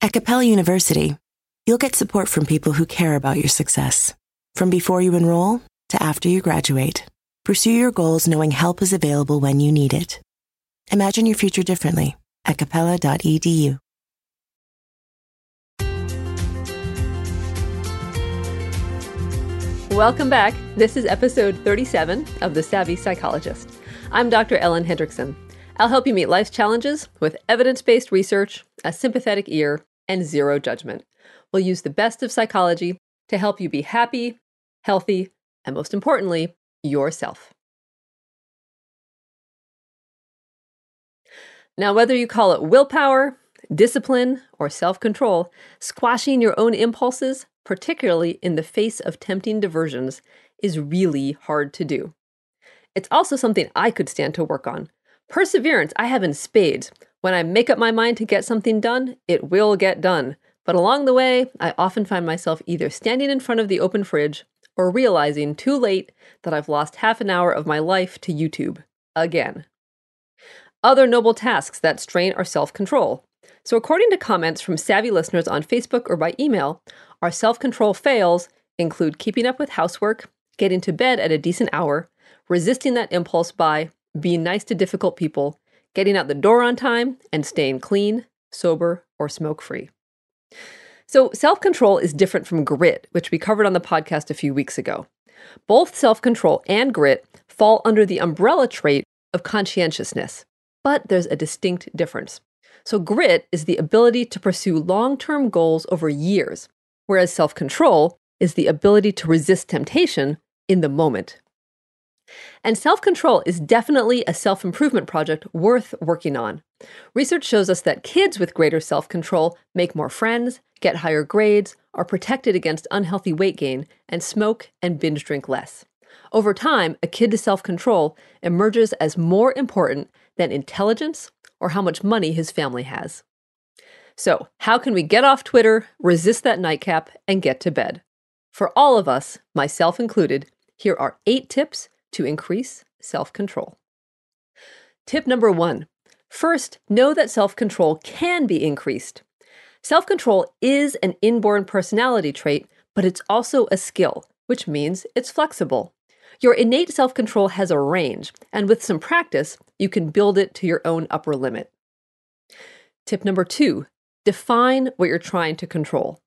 At Capella University, you'll get support from people who care about your success. From before you enroll to after you graduate, pursue your goals knowing help is available when you need it. Imagine your future differently at capella.edu. Welcome back. This is episode 37 of The Savvy Psychologist. I'm Dr. Ellen Hendriksen. I'll help you meet life's challenges with evidence based research, a sympathetic ear, and zero judgment. We'll use the best of psychology to help you be happy, healthy, and most importantly, yourself. Now, whether you call it willpower, discipline, or self control, squashing your own impulses, particularly in the face of tempting diversions, is really hard to do. It's also something I could stand to work on. Perseverance, I have in spades. When I make up my mind to get something done, it will get done. But along the way, I often find myself either standing in front of the open fridge or realizing too late that I've lost half an hour of my life to YouTube. Again. Other noble tasks that strain our self control. So, according to comments from savvy listeners on Facebook or by email, our self control fails include keeping up with housework, getting to bed at a decent hour, resisting that impulse by being nice to difficult people, getting out the door on time, and staying clean, sober, or smoke free. So, self control is different from grit, which we covered on the podcast a few weeks ago. Both self control and grit fall under the umbrella trait of conscientiousness, but there's a distinct difference. So, grit is the ability to pursue long term goals over years, whereas self control is the ability to resist temptation in the moment. And self control is definitely a self improvement project worth working on. Research shows us that kids with greater self control make more friends, get higher grades, are protected against unhealthy weight gain, and smoke and binge drink less. Over time, a kid's self control emerges as more important than intelligence or how much money his family has. So, how can we get off Twitter, resist that nightcap, and get to bed? For all of us, myself included, here are eight tips to increase self control. Tip number one first, know that self control can be increased. Self control is an inborn personality trait, but it's also a skill, which means it's flexible. Your innate self control has a range, and with some practice, you can build it to your own upper limit. Tip number two define what you're trying to control.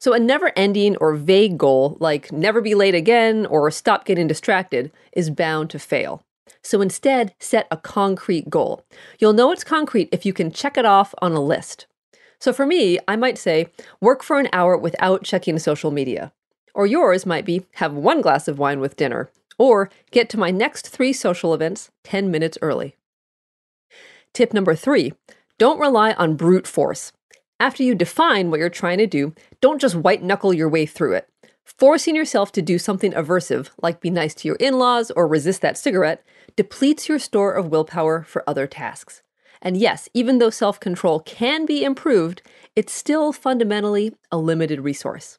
So, a never ending or vague goal, like never be late again or stop getting distracted, is bound to fail. So, instead, set a concrete goal. You'll know it's concrete if you can check it off on a list. So, for me, I might say work for an hour without checking social media. Or yours might be have one glass of wine with dinner, or get to my next three social events 10 minutes early. Tip number three don't rely on brute force. After you define what you're trying to do, don't just white knuckle your way through it. Forcing yourself to do something aversive, like be nice to your in laws or resist that cigarette, depletes your store of willpower for other tasks. And yes, even though self control can be improved, it's still fundamentally a limited resource.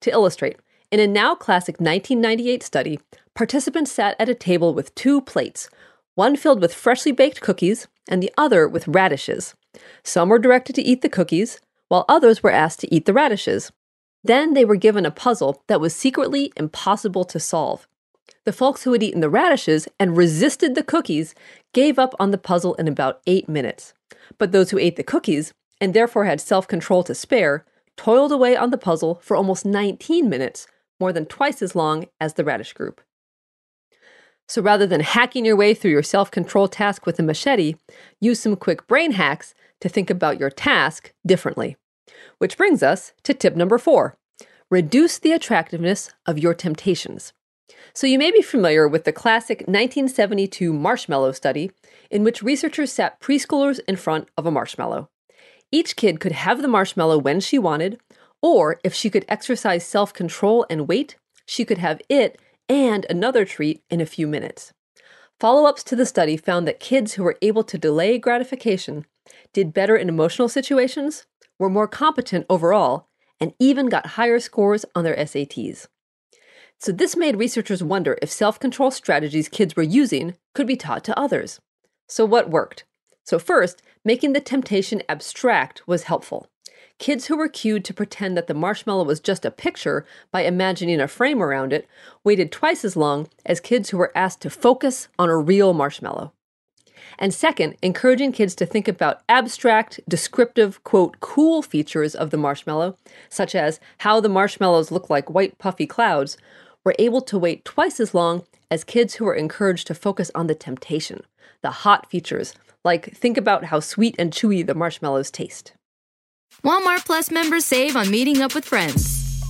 To illustrate, in a now classic 1998 study, participants sat at a table with two plates, one filled with freshly baked cookies and the other with radishes. Some were directed to eat the cookies, while others were asked to eat the radishes. Then they were given a puzzle that was secretly impossible to solve. The folks who had eaten the radishes and resisted the cookies gave up on the puzzle in about eight minutes. But those who ate the cookies, and therefore had self control to spare, toiled away on the puzzle for almost 19 minutes, more than twice as long as the radish group. So rather than hacking your way through your self control task with a machete, use some quick brain hacks to think about your task differently. Which brings us to tip number four reduce the attractiveness of your temptations. So, you may be familiar with the classic 1972 marshmallow study, in which researchers sat preschoolers in front of a marshmallow. Each kid could have the marshmallow when she wanted, or if she could exercise self control and wait, she could have it and another treat in a few minutes. Follow ups to the study found that kids who were able to delay gratification did better in emotional situations, were more competent overall, and even got higher scores on their SATs. So, this made researchers wonder if self control strategies kids were using could be taught to others. So, what worked? So, first, making the temptation abstract was helpful. Kids who were cued to pretend that the marshmallow was just a picture by imagining a frame around it waited twice as long as kids who were asked to focus on a real marshmallow. And second, encouraging kids to think about abstract, descriptive, quote, cool features of the marshmallow, such as how the marshmallows look like white puffy clouds, were able to wait twice as long as kids who were encouraged to focus on the temptation, the hot features, like think about how sweet and chewy the marshmallows taste. Walmart Plus members save on meeting up with friends.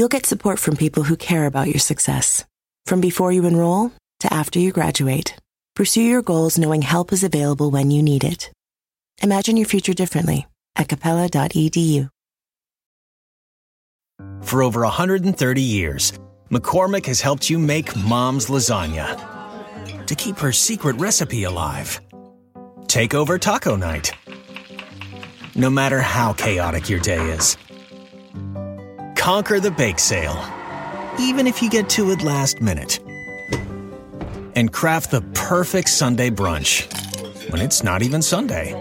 you'll get support from people who care about your success. From before you enroll to after you graduate, pursue your goals knowing help is available when you need it. Imagine your future differently at capella.edu. For over 130 years, McCormick has helped you make mom's lasagna to keep her secret recipe alive. Take over taco night. No matter how chaotic your day is conquer the bake sale, even if you get to it last minute. And craft the perfect Sunday brunch when it's not even Sunday.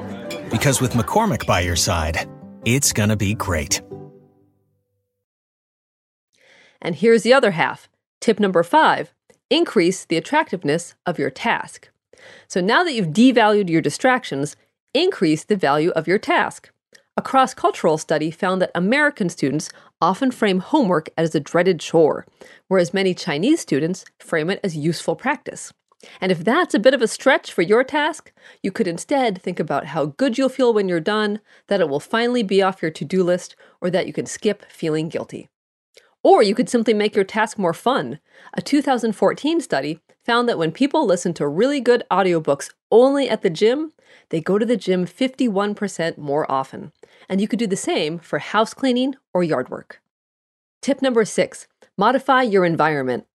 Because with McCormick by your side, it's gonna be great. And here's the other half. Tip number five increase the attractiveness of your task. So now that you've devalued your distractions, increase the value of your task. A cross cultural study found that American students often frame homework as a dreaded chore, whereas many Chinese students frame it as useful practice. And if that's a bit of a stretch for your task, you could instead think about how good you'll feel when you're done, that it will finally be off your to do list, or that you can skip feeling guilty. Or you could simply make your task more fun. A 2014 study found that when people listen to really good audiobooks only at the gym, they go to the gym 51% more often. And you could do the same for house cleaning or yard work. Tip number six modify your environment.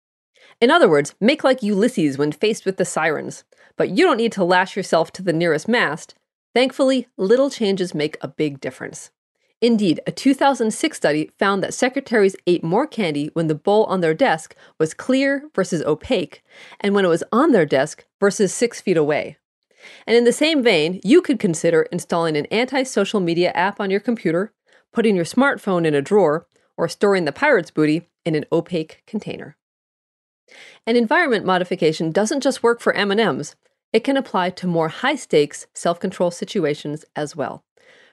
In other words, make like Ulysses when faced with the sirens. But you don't need to lash yourself to the nearest mast. Thankfully, little changes make a big difference. Indeed, a 2006 study found that secretaries ate more candy when the bowl on their desk was clear versus opaque, and when it was on their desk versus six feet away. And in the same vein, you could consider installing an anti social media app on your computer, putting your smartphone in a drawer, or storing the pirate's booty in an opaque container. An environment modification doesn't just work for M&Ms. It can apply to more high-stakes self-control situations as well.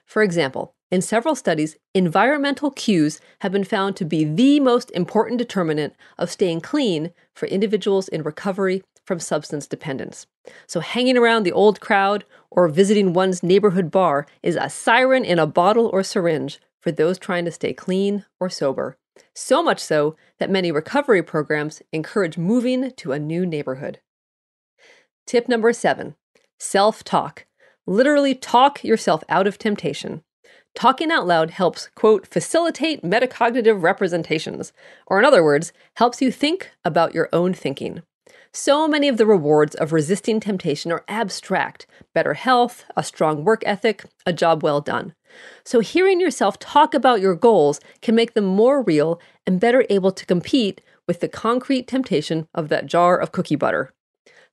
For example, in several studies, environmental cues have been found to be the most important determinant of staying clean for individuals in recovery from substance dependence. So, hanging around the old crowd or visiting one's neighborhood bar is a siren in a bottle or syringe for those trying to stay clean or sober. So much so that many recovery programs encourage moving to a new neighborhood. Tip number seven self talk. Literally talk yourself out of temptation. Talking out loud helps, quote, facilitate metacognitive representations, or in other words, helps you think about your own thinking. So many of the rewards of resisting temptation are abstract better health, a strong work ethic, a job well done. So, hearing yourself talk about your goals can make them more real and better able to compete with the concrete temptation of that jar of cookie butter.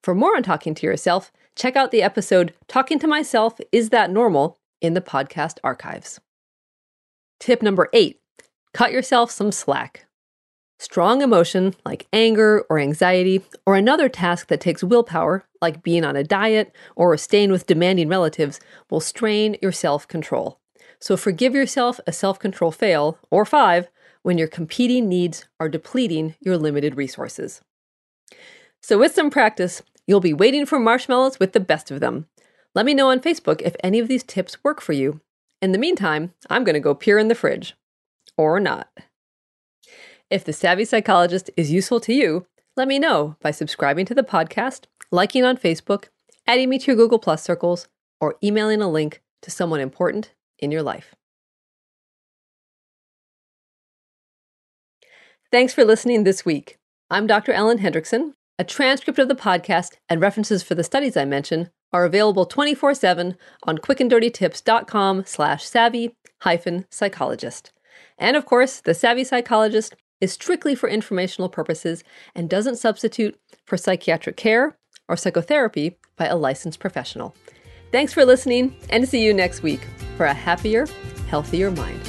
For more on talking to yourself, check out the episode Talking to Myself Is That Normal in the podcast archives. Tip number eight cut yourself some slack. Strong emotion, like anger or anxiety, or another task that takes willpower, like being on a diet or staying with demanding relatives, will strain your self control. So forgive yourself a self control fail, or five, when your competing needs are depleting your limited resources. So, with some practice, you'll be waiting for marshmallows with the best of them. Let me know on Facebook if any of these tips work for you. In the meantime, I'm going to go peer in the fridge. Or not. If The Savvy Psychologist is useful to you, let me know by subscribing to the podcast, liking on Facebook, adding me to your Google Plus circles, or emailing a link to someone important in your life. Thanks for listening this week. I'm Dr. Ellen Hendriksen. A transcript of the podcast and references for the studies I mention are available 24-7 on quickanddirtytips.com slash savvy hyphen psychologist. And of course, The Savvy Psychologist is strictly for informational purposes and doesn't substitute for psychiatric care or psychotherapy by a licensed professional. Thanks for listening and see you next week for a happier, healthier mind.